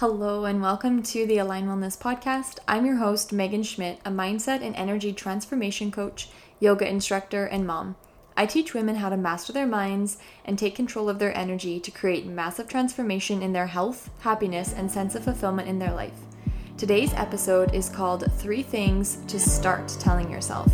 Hello, and welcome to the Align Wellness Podcast. I'm your host, Megan Schmidt, a mindset and energy transformation coach, yoga instructor, and mom. I teach women how to master their minds and take control of their energy to create massive transformation in their health, happiness, and sense of fulfillment in their life. Today's episode is called Three Things to Start Telling Yourself.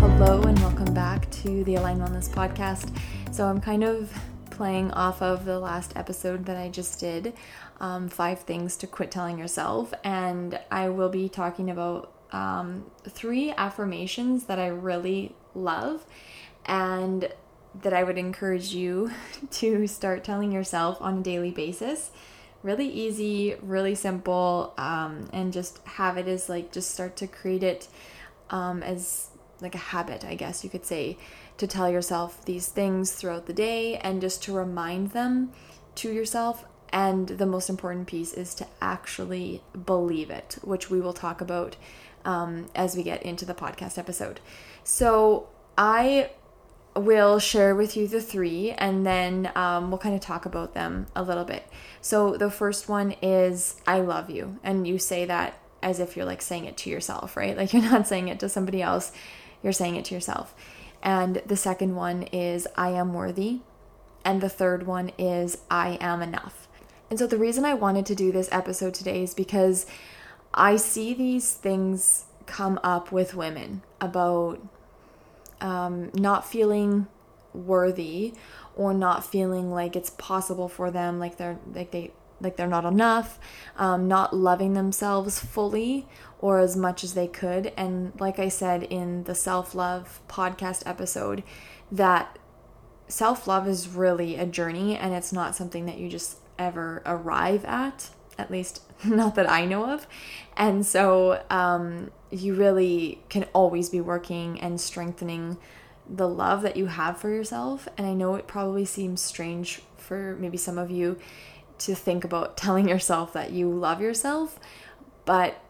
Hello, and welcome back to the Align Wellness Podcast. So I'm kind of playing off of the last episode that I just did um, five things to quit telling yourself. And I will be talking about um, three affirmations that I really love and that I would encourage you to start telling yourself on a daily basis. Really easy, really simple, um, and just have it as like just start to create it um, as like a habit, I guess you could say to tell yourself these things throughout the day and just to remind them to yourself. And the most important piece is to actually believe it, which we will talk about um, as we get into the podcast episode. So I will share with you the three and then um, we'll kind of talk about them a little bit. So the first one is I love you. And you say that as if you're like saying it to yourself, right? Like you're not saying it to somebody else, you're saying it to yourself. And the second one is I am worthy. And the third one is I am enough. And so the reason I wanted to do this episode today is because I see these things come up with women about um, not feeling worthy or not feeling like it's possible for them, like they're like they like they're not enough, um, not loving themselves fully or as much as they could. And like I said in the self love podcast episode, that self love is really a journey and it's not something that you just ever arrive at, at least not that I know of. And so um, you really can always be working and strengthening the love that you have for yourself. And I know it probably seems strange for maybe some of you to think about telling yourself that you love yourself, but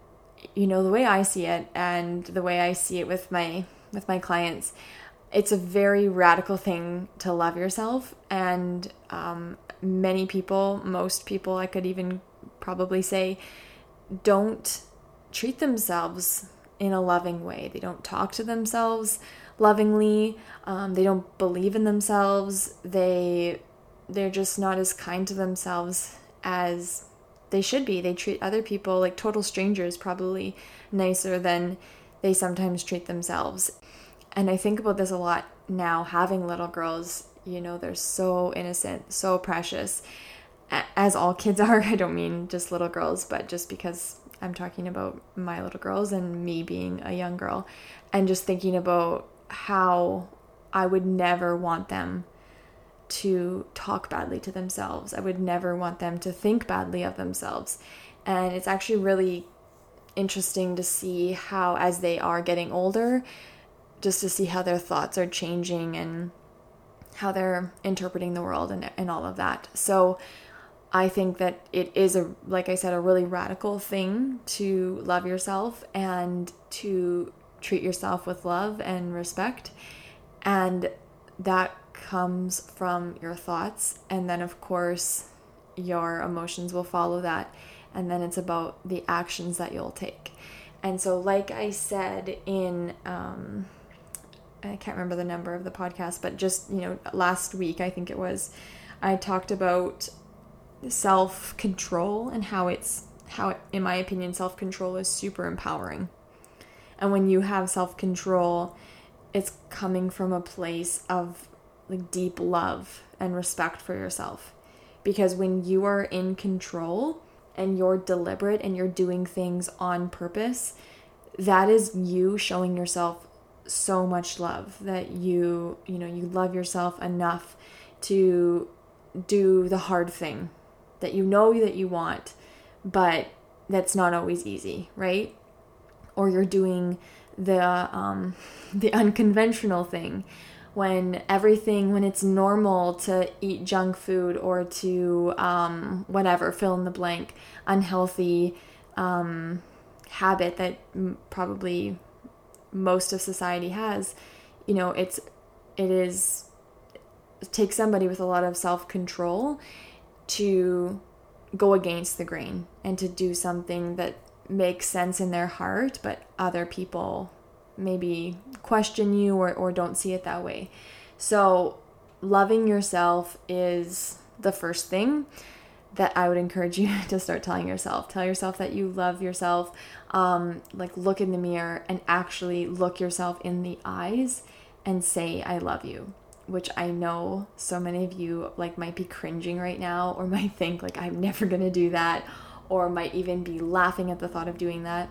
you know the way I see it and the way I see it with my with my clients, it's a very radical thing to love yourself and um, many people, most people, I could even probably say, don't treat themselves in a loving way. They don't talk to themselves lovingly. Um, they don't believe in themselves. They they're just not as kind to themselves as they should be. They treat other people like total strangers, probably nicer than they sometimes treat themselves. And I think about this a lot now, having little girls. You know, they're so innocent, so precious, as all kids are. I don't mean just little girls, but just because I'm talking about my little girls and me being a young girl, and just thinking about how I would never want them to talk badly to themselves. I would never want them to think badly of themselves. And it's actually really interesting to see how, as they are getting older, just to see how their thoughts are changing and how they're interpreting the world and, and all of that. So I think that it is a, like I said, a really radical thing to love yourself and to treat yourself with love and respect. And that comes from your thoughts and then of course your emotions will follow that and then it's about the actions that you'll take. And so like i said in um, i can't remember the number of the podcast but just you know last week i think it was i talked about self control and how it's how in my opinion self control is super empowering. And when you have self control it's coming from a place of like deep love and respect for yourself. Because when you are in control and you're deliberate and you're doing things on purpose, that is you showing yourself so much love that you, you know, you love yourself enough to do the hard thing that you know that you want, but that's not always easy, right? Or you're doing the um the unconventional thing when everything when it's normal to eat junk food or to um, whatever fill in the blank unhealthy um, habit that m- probably most of society has you know it's it is take somebody with a lot of self-control to go against the grain and to do something that makes sense in their heart but other people maybe question you or, or don't see it that way so loving yourself is the first thing that I would encourage you to start telling yourself. Tell yourself that you love yourself. Um, like look in the mirror and actually look yourself in the eyes and say I love you. Which I know so many of you like might be cringing right now or might think like I'm never gonna do that or might even be laughing at the thought of doing that.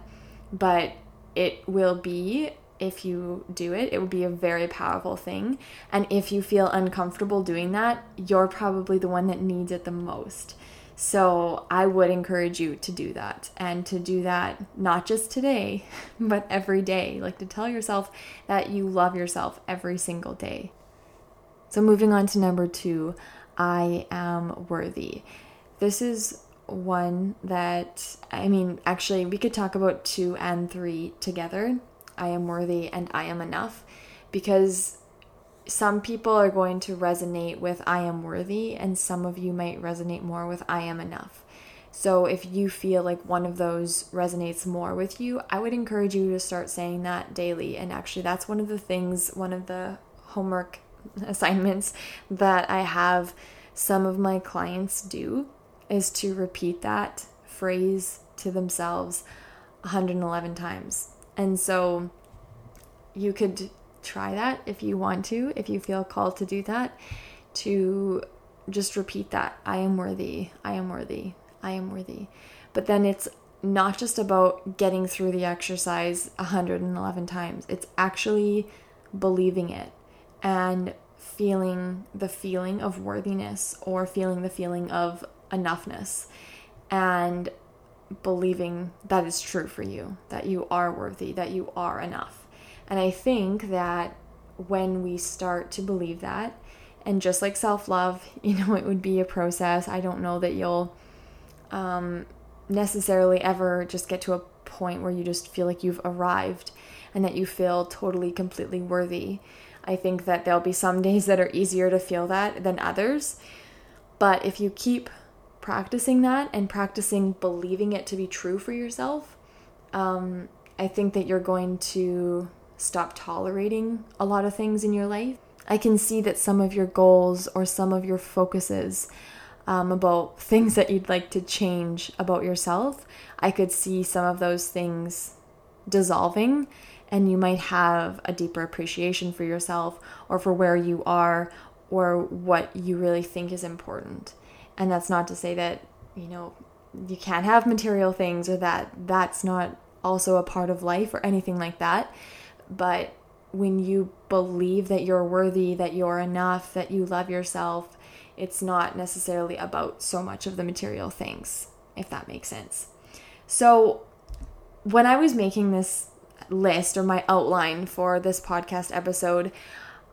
But it will be if you do it, it would be a very powerful thing. And if you feel uncomfortable doing that, you're probably the one that needs it the most. So I would encourage you to do that and to do that not just today, but every day. Like to tell yourself that you love yourself every single day. So moving on to number two, I am worthy. This is one that, I mean, actually, we could talk about two and three together. I am worthy and I am enough because some people are going to resonate with I am worthy, and some of you might resonate more with I am enough. So, if you feel like one of those resonates more with you, I would encourage you to start saying that daily. And actually, that's one of the things, one of the homework assignments that I have some of my clients do is to repeat that phrase to themselves 111 times. And so, you could try that if you want to, if you feel called to do that, to just repeat that I am worthy, I am worthy, I am worthy. But then it's not just about getting through the exercise 111 times, it's actually believing it and feeling the feeling of worthiness or feeling the feeling of enoughness and believing that is true for you, that you are worthy, that you are enough. And I think that when we start to believe that, and just like self love, you know, it would be a process. I don't know that you'll um, necessarily ever just get to a point where you just feel like you've arrived and that you feel totally, completely worthy. I think that there'll be some days that are easier to feel that than others. But if you keep practicing that and practicing believing it to be true for yourself, um, I think that you're going to stop tolerating a lot of things in your life. I can see that some of your goals or some of your focuses um, about things that you'd like to change about yourself, I could see some of those things dissolving and you might have a deeper appreciation for yourself or for where you are or what you really think is important. And that's not to say that, you know, you can't have material things or that that's not also a part of life or anything like that. But when you believe that you're worthy, that you're enough, that you love yourself, it's not necessarily about so much of the material things, if that makes sense. So, when I was making this list or my outline for this podcast episode,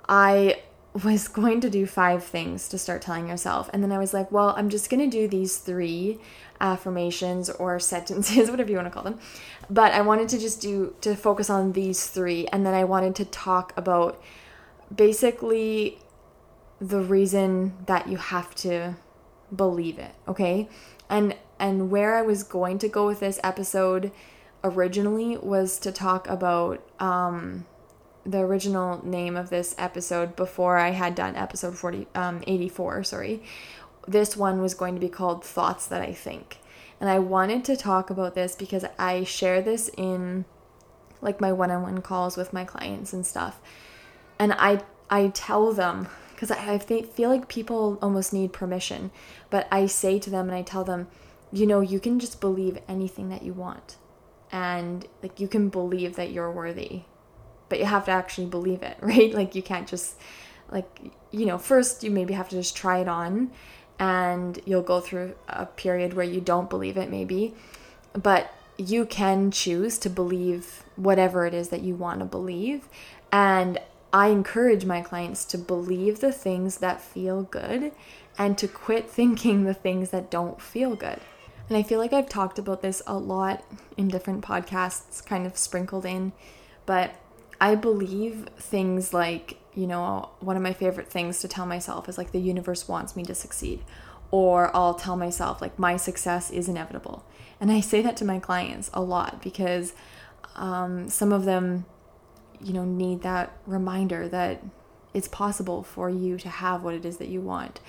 I was going to do five things to start telling yourself. And then I was like, well, I'm just going to do these three affirmations or sentences, whatever you want to call them. But I wanted to just do to focus on these three and then I wanted to talk about basically the reason that you have to believe it, okay? And and where I was going to go with this episode originally was to talk about um the original name of this episode before I had done episode 40 um 84, sorry, this one was going to be called Thoughts That I Think. And I wanted to talk about this because I share this in like my one-on-one calls with my clients and stuff. And I I tell them because I, I feel like people almost need permission, but I say to them and I tell them, you know, you can just believe anything that you want. And like you can believe that you're worthy. But you have to actually believe it, right? Like you can't just like you know, first you maybe have to just try it on and you'll go through a period where you don't believe it, maybe. But you can choose to believe whatever it is that you want to believe. And I encourage my clients to believe the things that feel good and to quit thinking the things that don't feel good. And I feel like I've talked about this a lot in different podcasts, kind of sprinkled in, but I believe things like you know, one of my favorite things to tell myself is like the universe wants me to succeed. Or I'll tell myself like my success is inevitable. And I say that to my clients a lot because um, some of them, you know, need that reminder that it's possible for you to have what it is that you want.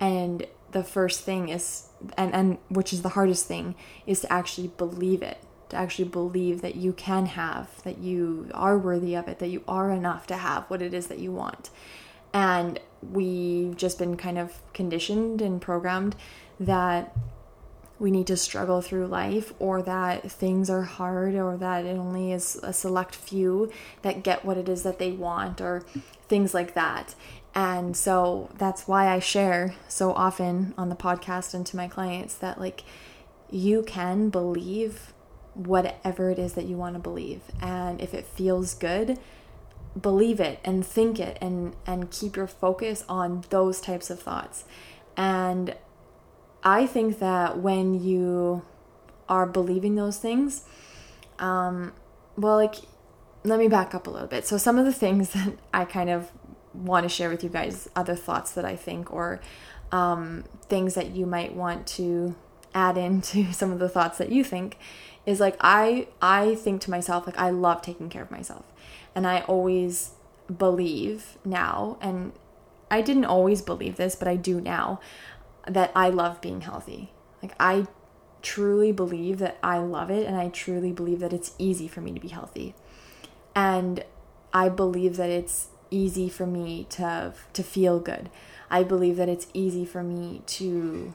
And the first thing is, and, and which is the hardest thing, is to actually believe it to actually believe that you can have, that you are worthy of it, that you are enough to have what it is that you want. And we've just been kind of conditioned and programmed that we need to struggle through life or that things are hard or that it only is a select few that get what it is that they want or things like that. And so that's why I share so often on the podcast and to my clients that like you can believe whatever it is that you want to believe. And if it feels good, believe it and think it and and keep your focus on those types of thoughts. And I think that when you are believing those things, um, well, like, let me back up a little bit. So, some of the things that I kind of want to share with you guys, other thoughts that I think, or um, things that you might want to add into some of the thoughts that you think, is like I I think to myself like I love taking care of myself. And I always believe now and I didn't always believe this, but I do now that I love being healthy. Like I truly believe that I love it and I truly believe that it's easy for me to be healthy. And I believe that it's easy for me to to feel good. I believe that it's easy for me to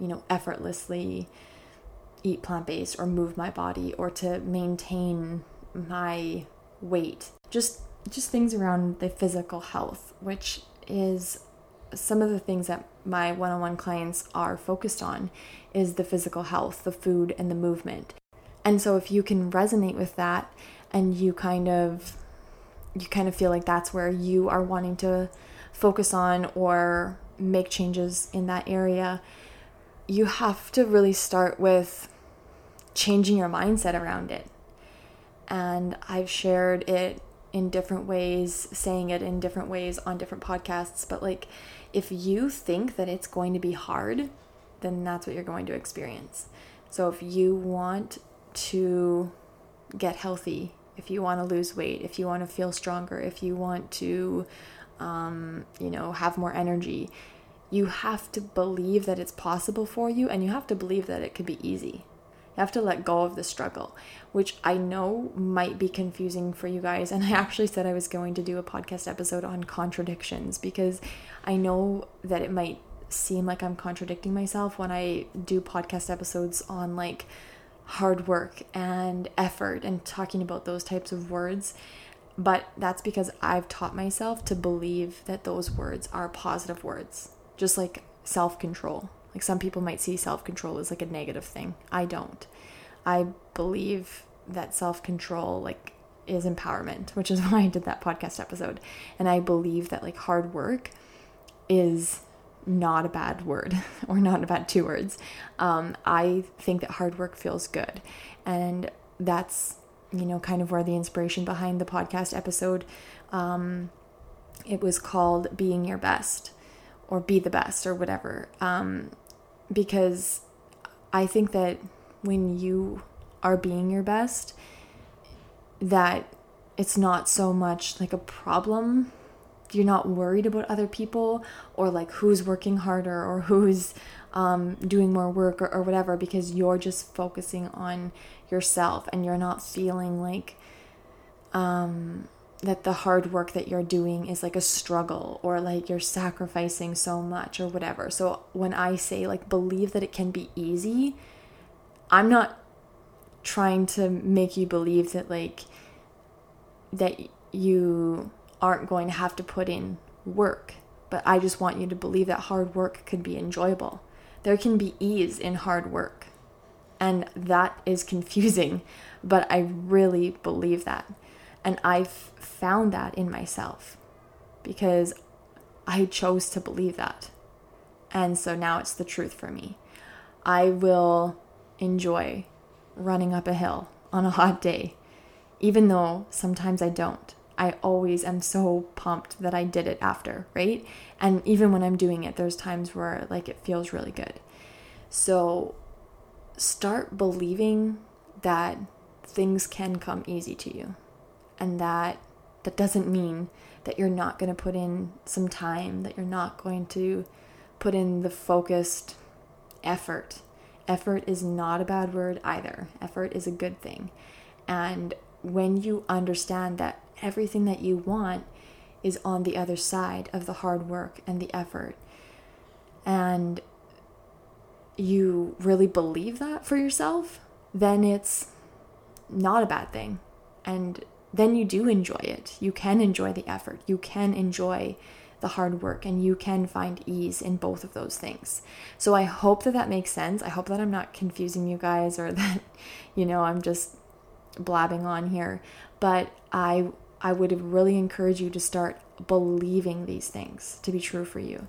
you know effortlessly eat plant based or move my body or to maintain my weight. Just just things around the physical health, which is some of the things that my one-on-one clients are focused on is the physical health, the food and the movement. And so if you can resonate with that and you kind of you kind of feel like that's where you are wanting to focus on or make changes in that area, you have to really start with changing your mindset around it. And I've shared it in different ways, saying it in different ways on different podcasts. But like, if you think that it's going to be hard, then that's what you're going to experience. So if you want to get healthy, if you want to lose weight, if you want to feel stronger, if you want to, um, you know, have more energy, you have to believe that it's possible for you and you have to believe that it could be easy. You have to let go of the struggle, which I know might be confusing for you guys. And I actually said I was going to do a podcast episode on contradictions because I know that it might seem like I'm contradicting myself when I do podcast episodes on like hard work and effort and talking about those types of words. But that's because I've taught myself to believe that those words are positive words, just like self control. Like some people might see self control as like a negative thing. I don't. I believe that self control like is empowerment, which is why I did that podcast episode. And I believe that like hard work is not a bad word or not a bad two words. Um, I think that hard work feels good. And that's, you know, kind of where the inspiration behind the podcast episode. Um, it was called Being Your Best or Be the Best or whatever. Um, because I think that when you are being your best, that it's not so much like a problem. You're not worried about other people or like who's working harder or who's um, doing more work or, or whatever because you're just focusing on yourself and you're not feeling like um, that the hard work that you're doing is like a struggle or like you're sacrificing so much or whatever. So when I say like believe that it can be easy, I'm not trying to make you believe that like that you aren't going to have to put in work, but I just want you to believe that hard work could be enjoyable. There can be ease in hard work. And that is confusing, but I really believe that. And I've found that in myself because I chose to believe that. And so now it's the truth for me. I will enjoy running up a hill on a hot day, even though sometimes I don't. I always am so pumped that I did it after, right? And even when I'm doing it, there's times where like it feels really good. So start believing that things can come easy to you and that that doesn't mean that you're not going to put in some time, that you're not going to put in the focused effort. Effort is not a bad word either. Effort is a good thing. And when you understand that everything that you want is on the other side of the hard work and the effort, and you really believe that for yourself, then it's not a bad thing. And then you do enjoy it. You can enjoy the effort. You can enjoy the hard work and you can find ease in both of those things. So I hope that that makes sense. I hope that I'm not confusing you guys or that you know, I'm just blabbing on here, but I I would really encourage you to start believing these things to be true for you.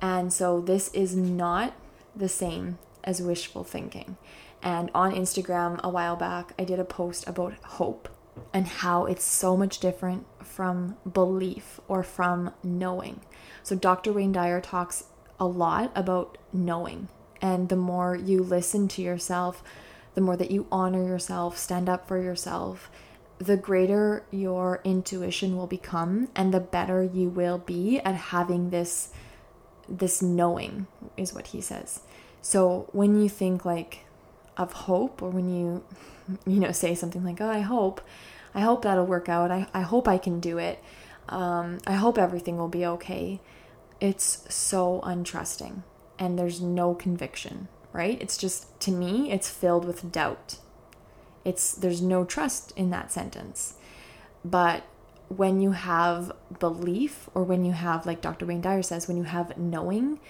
And so this is not the same as wishful thinking. And on Instagram a while back, I did a post about hope and how it's so much different from belief or from knowing. So, Dr. Wayne Dyer talks a lot about knowing. And the more you listen to yourself, the more that you honor yourself, stand up for yourself, the greater your intuition will become and the better you will be at having this this knowing is what he says. So when you think like of hope or when you you know say something like oh i hope i hope that'll work out. I, I hope i can do it. Um, i hope everything will be okay. It's so untrusting and there's no conviction right? It's just to me it's filled with doubt. It's there's no trust in that sentence. But when you have belief or when you have like dr wayne dyer says when you have knowing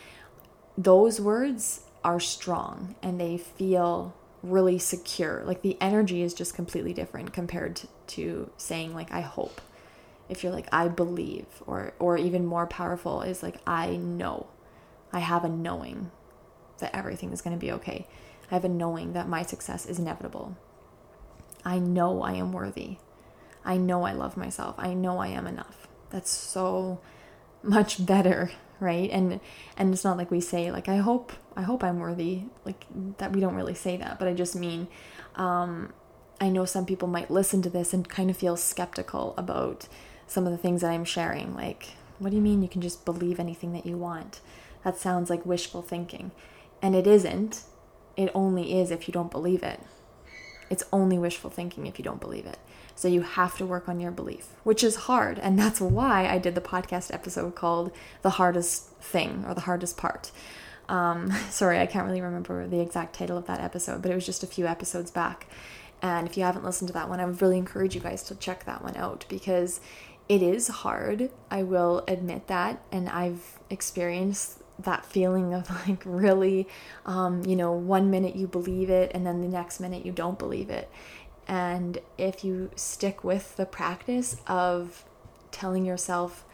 those words are strong and they feel really secure. Like the energy is just completely different compared to, to saying like I hope. If you're like I believe or or even more powerful is like I know. I have a knowing that everything is going to be okay. I have a knowing that my success is inevitable. I know I am worthy. I know I love myself. I know I am enough. That's so much better right? And and it's not like we say like i hope i hope i'm worthy like that we don't really say that but i just mean um i know some people might listen to this and kind of feel skeptical about some of the things that i'm sharing like what do you mean you can just believe anything that you want? That sounds like wishful thinking. And it isn't. It only is if you don't believe it it's only wishful thinking if you don't believe it so you have to work on your belief, which is hard. And that's why I did the podcast episode called The Hardest Thing or The Hardest Part. Um, sorry, I can't really remember the exact title of that episode, but it was just a few episodes back. And if you haven't listened to that one, I would really encourage you guys to check that one out because it is hard. I will admit that. And I've experienced that feeling of like really, um, you know, one minute you believe it and then the next minute you don't believe it. And if you stick with the practice of telling yourself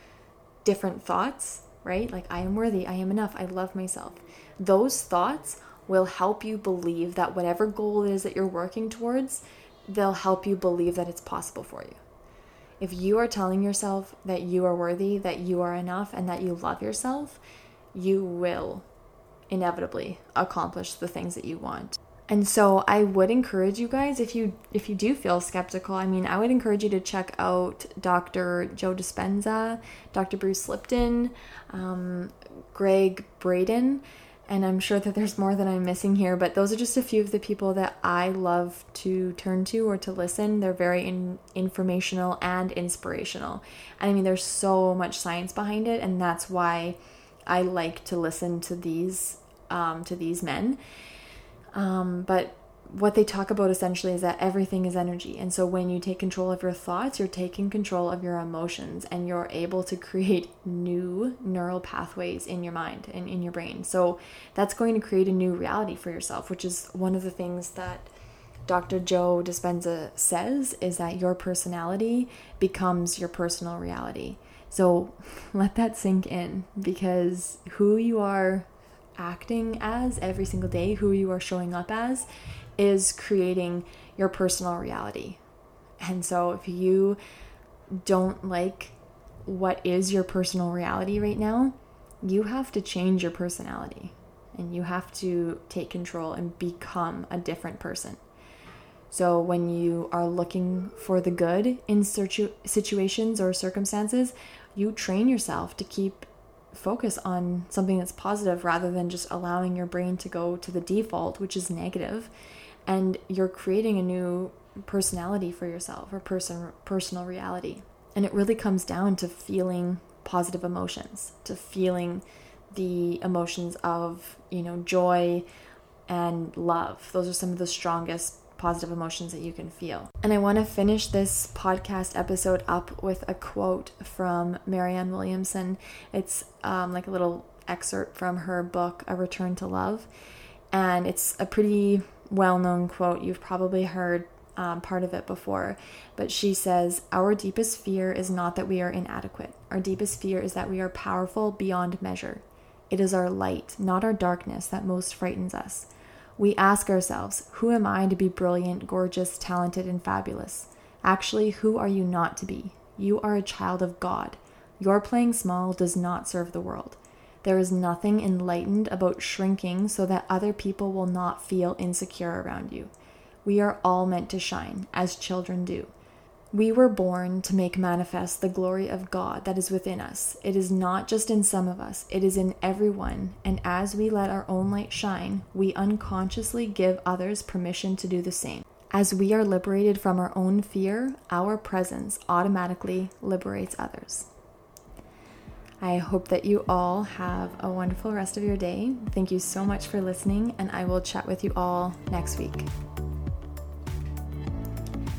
different thoughts, right? Like, I am worthy, I am enough, I love myself. Those thoughts will help you believe that whatever goal it is that you're working towards, they'll help you believe that it's possible for you. If you are telling yourself that you are worthy, that you are enough, and that you love yourself, you will inevitably accomplish the things that you want. And so I would encourage you guys if you if you do feel skeptical, I mean, I would encourage you to check out Dr. Joe Dispenza, Dr. Bruce Lipton, um, Gregg Braden, and I'm sure that there's more that I'm missing here, but those are just a few of the people that I love to turn to or to listen. They're very in, informational and inspirational. And I mean, there's so much science behind it, and that's why I like to listen to these um, to these men um, but what they talk about essentially is that everything is energy. And so when you take control of your thoughts, you're taking control of your emotions and you're able to create new neural pathways in your mind and in your brain. So that's going to create a new reality for yourself, which is one of the things that Dr. Joe Dispenza says is that your personality becomes your personal reality. So let that sink in because who you are acting as every single day, who you are showing up as, is creating your personal reality. And so if you don't like what is your personal reality right now, you have to change your personality and you have to take control and become a different person. So, when you are looking for the good in situ- situations or circumstances, you train yourself to keep focus on something that's positive rather than just allowing your brain to go to the default, which is negative, and you're creating a new personality for yourself or person personal reality. And it really comes down to feeling positive emotions, to feeling the emotions of, you know, joy and love. Those are some of the strongest positive emotions that you can feel. And I want to finish this podcast episode up with a quote from Marianne Williamson. It's um, like a little excerpt from her book, A Return to Love. And it's a pretty well known quote. You've probably heard um, part of it before. But she says, Our deepest fear is not that we are inadequate. Our deepest fear is that we are powerful beyond measure. It is our light, not our darkness, that most frightens us. We ask ourselves, Who am I to be brilliant, gorgeous, talented, and fabulous? Actually, who are you not to be? You are a child of God. Your playing small does not serve the world. There is nothing enlightened about shrinking so that other people will not feel insecure around you. We are all meant to shine, as children do. We were born to make manifest the glory of God that is within us. It is not just in some of us, it is in everyone. And as we let our own light shine, we unconsciously give others permission to do the same. As we are liberated from our own fear, our presence automatically liberates others. I hope that you all have a wonderful rest of your day. Thank you so much for listening, and I will chat with you all next week.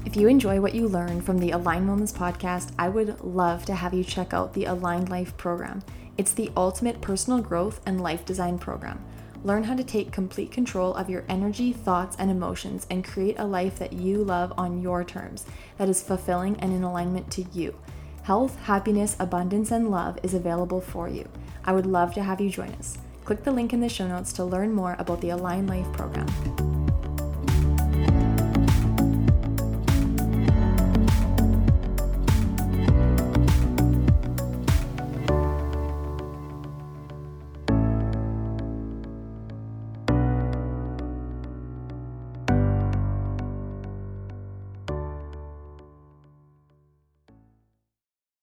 If you enjoy what you learn from the Align Wellness podcast, I would love to have you check out the Aligned Life program. It's the ultimate personal growth and life design program. Learn how to take complete control of your energy, thoughts, and emotions and create a life that you love on your terms, that is fulfilling and in alignment to you. Health, happiness, abundance, and love is available for you. I would love to have you join us. Click the link in the show notes to learn more about the Align Life program.